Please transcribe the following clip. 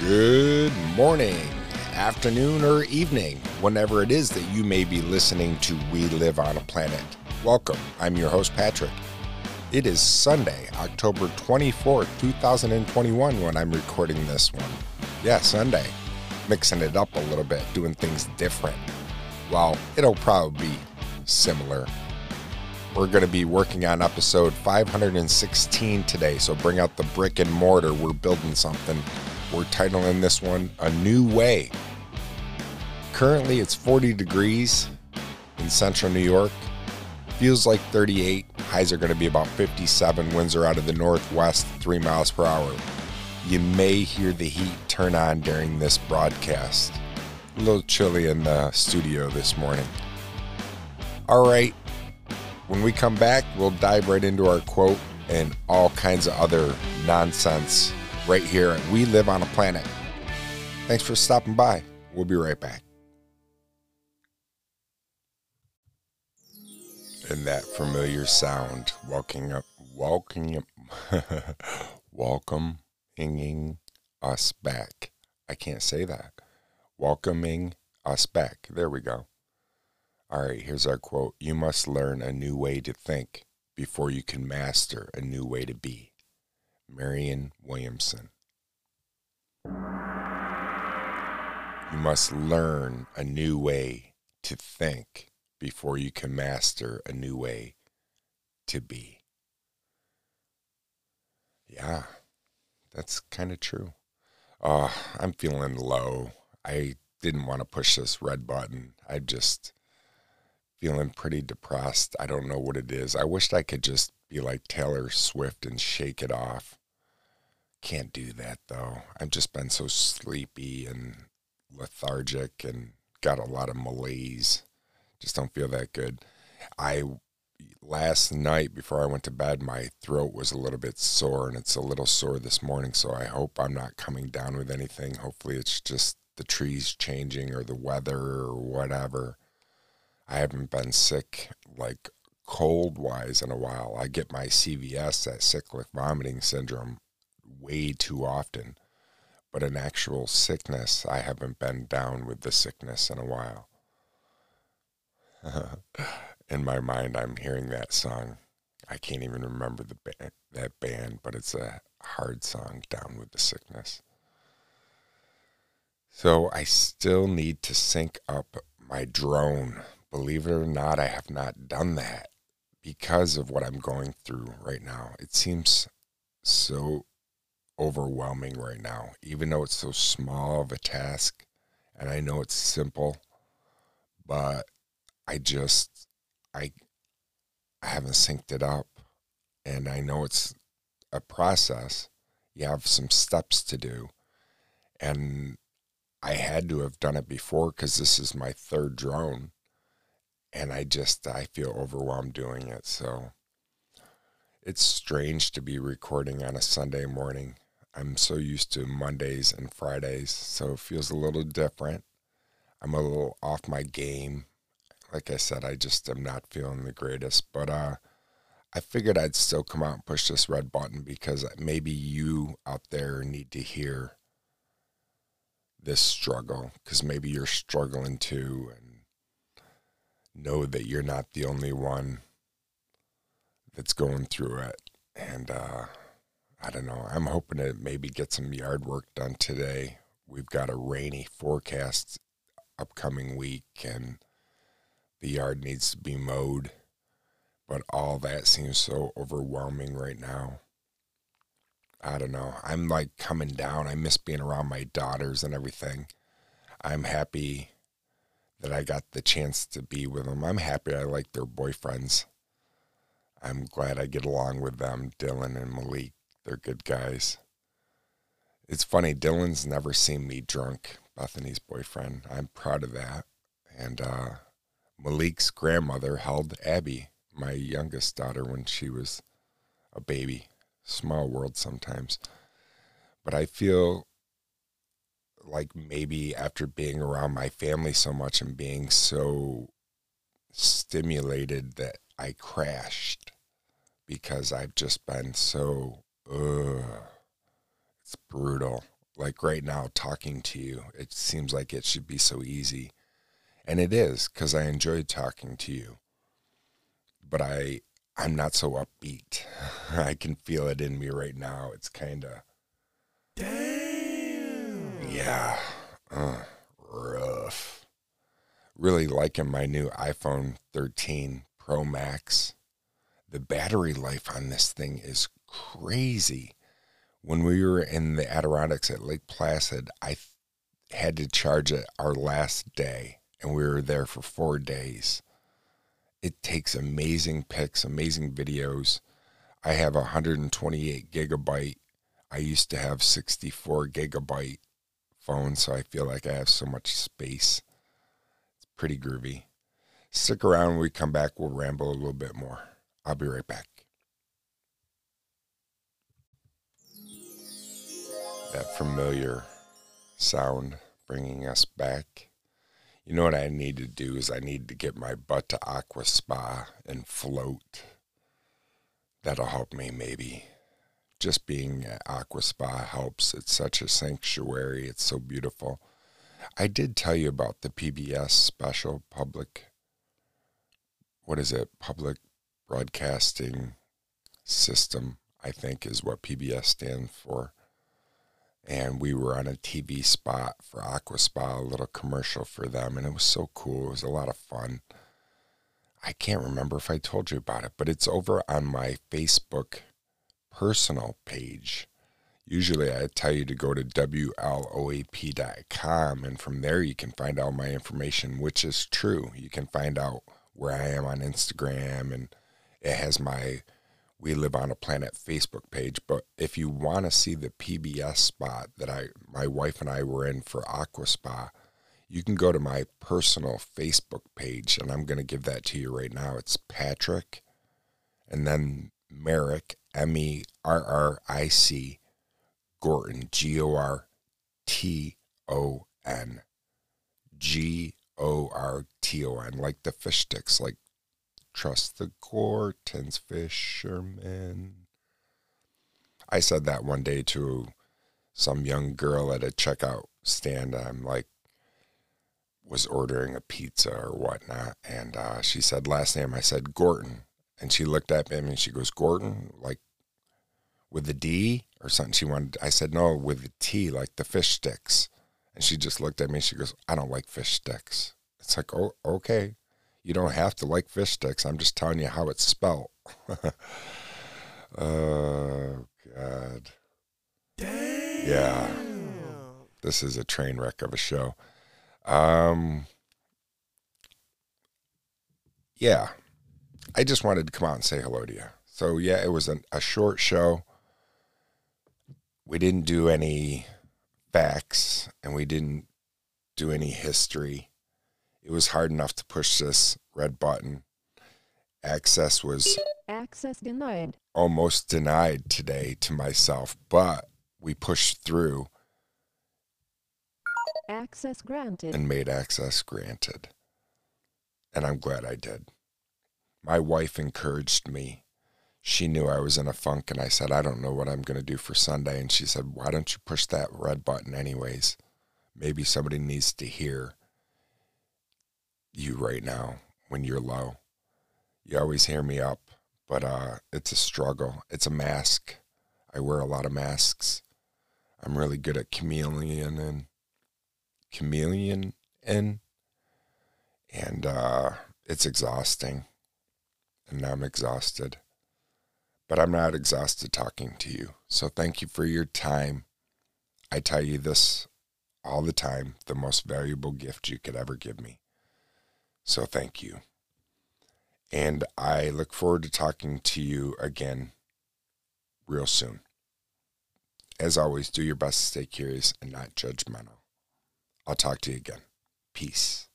Good morning, afternoon, or evening, whenever it is that you may be listening to We Live on a Planet. Welcome. I'm your host, Patrick. It is Sunday, October 24th, 2021, when I'm recording this one. Yeah, Sunday. Mixing it up a little bit, doing things different. Well, it'll probably be similar. We're going to be working on episode 516 today, so bring out the brick and mortar. We're building something. We're titling this one A New Way. Currently, it's 40 degrees in central New York. Feels like 38. Highs are going to be about 57. Winds are out of the northwest, 3 miles per hour. You may hear the heat turn on during this broadcast. A little chilly in the studio this morning. All right, when we come back, we'll dive right into our quote and all kinds of other nonsense right here at We Live on a Planet. Thanks for stopping by. We'll be right back. And that familiar sound, walking up, walking up, welcoming us back. I can't say that. Welcoming us back. There we go. All right, here's our quote You must learn a new way to think before you can master a new way to be. Marianne Williamson. You must learn a new way to think before you can master a new way to be. Yeah, that's kind of true. Oh, I'm feeling low. I didn't want to push this red button. I just feeling pretty depressed. I don't know what it is. I wished I could just be like Taylor Swift and shake it off. Can't do that though. I've just been so sleepy and lethargic and got a lot of malaise. Just don't feel that good. I last night before I went to bed, my throat was a little bit sore and it's a little sore this morning, so I hope I'm not coming down with anything. Hopefully it's just the trees changing or the weather or whatever I haven't been sick like cold wise in a while. I get my CVS, that cyclic vomiting syndrome, way too often. But in actual sickness, I haven't been down with the sickness in a while. in my mind, I'm hearing that song. I can't even remember the band, that band, but it's a hard song, Down with the Sickness. So I still need to sync up my drone Believe it or not, I have not done that because of what I'm going through right now. It seems so overwhelming right now, even though it's so small of a task and I know it's simple, but I just I I haven't synced it up and I know it's a process. You have some steps to do. And I had to have done it before because this is my third drone and I just I feel overwhelmed doing it. So it's strange to be recording on a Sunday morning. I'm so used to Mondays and Fridays, so it feels a little different. I'm a little off my game. Like I said, I just am not feeling the greatest, but uh I figured I'd still come out and push this red button because maybe you out there need to hear this struggle because maybe you're struggling too and know that you're not the only one that's going through it. And uh, I don't know. I'm hoping to maybe get some yard work done today. We've got a rainy forecast upcoming week, and the yard needs to be mowed. But all that seems so overwhelming right now. I don't know. I'm like coming down. I miss being around my daughters and everything. I'm happy that I got the chance to be with them. I'm happy I like their boyfriends. I'm glad I get along with them, Dylan and Malik. They're good guys. It's funny, Dylan's never seen me drunk, Bethany's boyfriend. I'm proud of that. And uh, Malik's grandmother held Abby, my youngest daughter, when she was a baby. Small world sometimes. But I feel like maybe after being around my family so much and being so stimulated that I crashed because I've just been so, ugh, it's brutal. Like right now, talking to you, it seems like it should be so easy. And it is because I enjoy talking to you. But I, I'm not so upbeat. I can feel it in me right now. It's kind of. Damn. Yeah. Uh, rough. Really liking my new iPhone 13 Pro Max. The battery life on this thing is crazy. When we were in the Adirondacks at Lake Placid, I had to charge it our last day, and we were there for four days. It takes amazing pics, amazing videos. I have 128 gigabyte. I used to have 64 gigabyte phone, so I feel like I have so much space. It's pretty groovy. Stick around when we come back. We'll ramble a little bit more. I'll be right back. That familiar sound bringing us back. You know what I need to do is I need to get my butt to Aqua Spa and float. That'll help me maybe. Just being at Aqua Spa helps. It's such a sanctuary. It's so beautiful. I did tell you about the PBS special public what is it? Public broadcasting system, I think is what PBS stands for. And we were on a TV spot for Aqua Spa, a little commercial for them, and it was so cool. It was a lot of fun. I can't remember if I told you about it, but it's over on my Facebook personal page. Usually I tell you to go to WLOAP.com, and from there you can find out my information, which is true. You can find out where I am on Instagram, and it has my We Live on a Planet Facebook page. But if you want to see the PBS spot that I, my wife and I were in for Aqua Spa, you can go to my personal Facebook page, and I'm going to give that to you right now. It's Patrick, and then Merrick, M E R R I C, Gorton, G O R T O N, G O R T O N, like the fish sticks, like trust the Gortons fishermen. I said that one day to some young girl at a checkout stand. I'm like, was ordering a pizza or whatnot, and uh, she said last name. I said Gorton, and she looked at me and she goes Gorton, like with the D or something. She wanted. I said no, with the T, like the fish sticks. And she just looked at me. She goes, I don't like fish sticks. It's like, oh, okay. You don't have to like fish sticks. I'm just telling you how it's spelled. oh, God. Damn. Yeah. This is a train wreck of a show. Um, yeah. I just wanted to come out and say hello to you. So, yeah, it was an, a short show. We didn't do any facts and we didn't do any history. It was hard enough to push this red button. Access was access denied. Almost denied today to myself, but we pushed through. Access granted. And made access granted. And I'm glad I did. My wife encouraged me she knew I was in a funk, and I said, I don't know what I'm going to do for Sunday. And she said, Why don't you push that red button, anyways? Maybe somebody needs to hear you right now when you're low. You always hear me up, but uh, it's a struggle. It's a mask. I wear a lot of masks. I'm really good at chameleon and chameleon and and uh, it's exhausting, and I'm exhausted but I'm not exhausted talking to you. So thank you for your time. I tell you this all the time the most valuable gift you could ever give me. So thank you. And I look forward to talking to you again real soon. As always, do your best to stay curious and not judgmental. I'll talk to you again. Peace.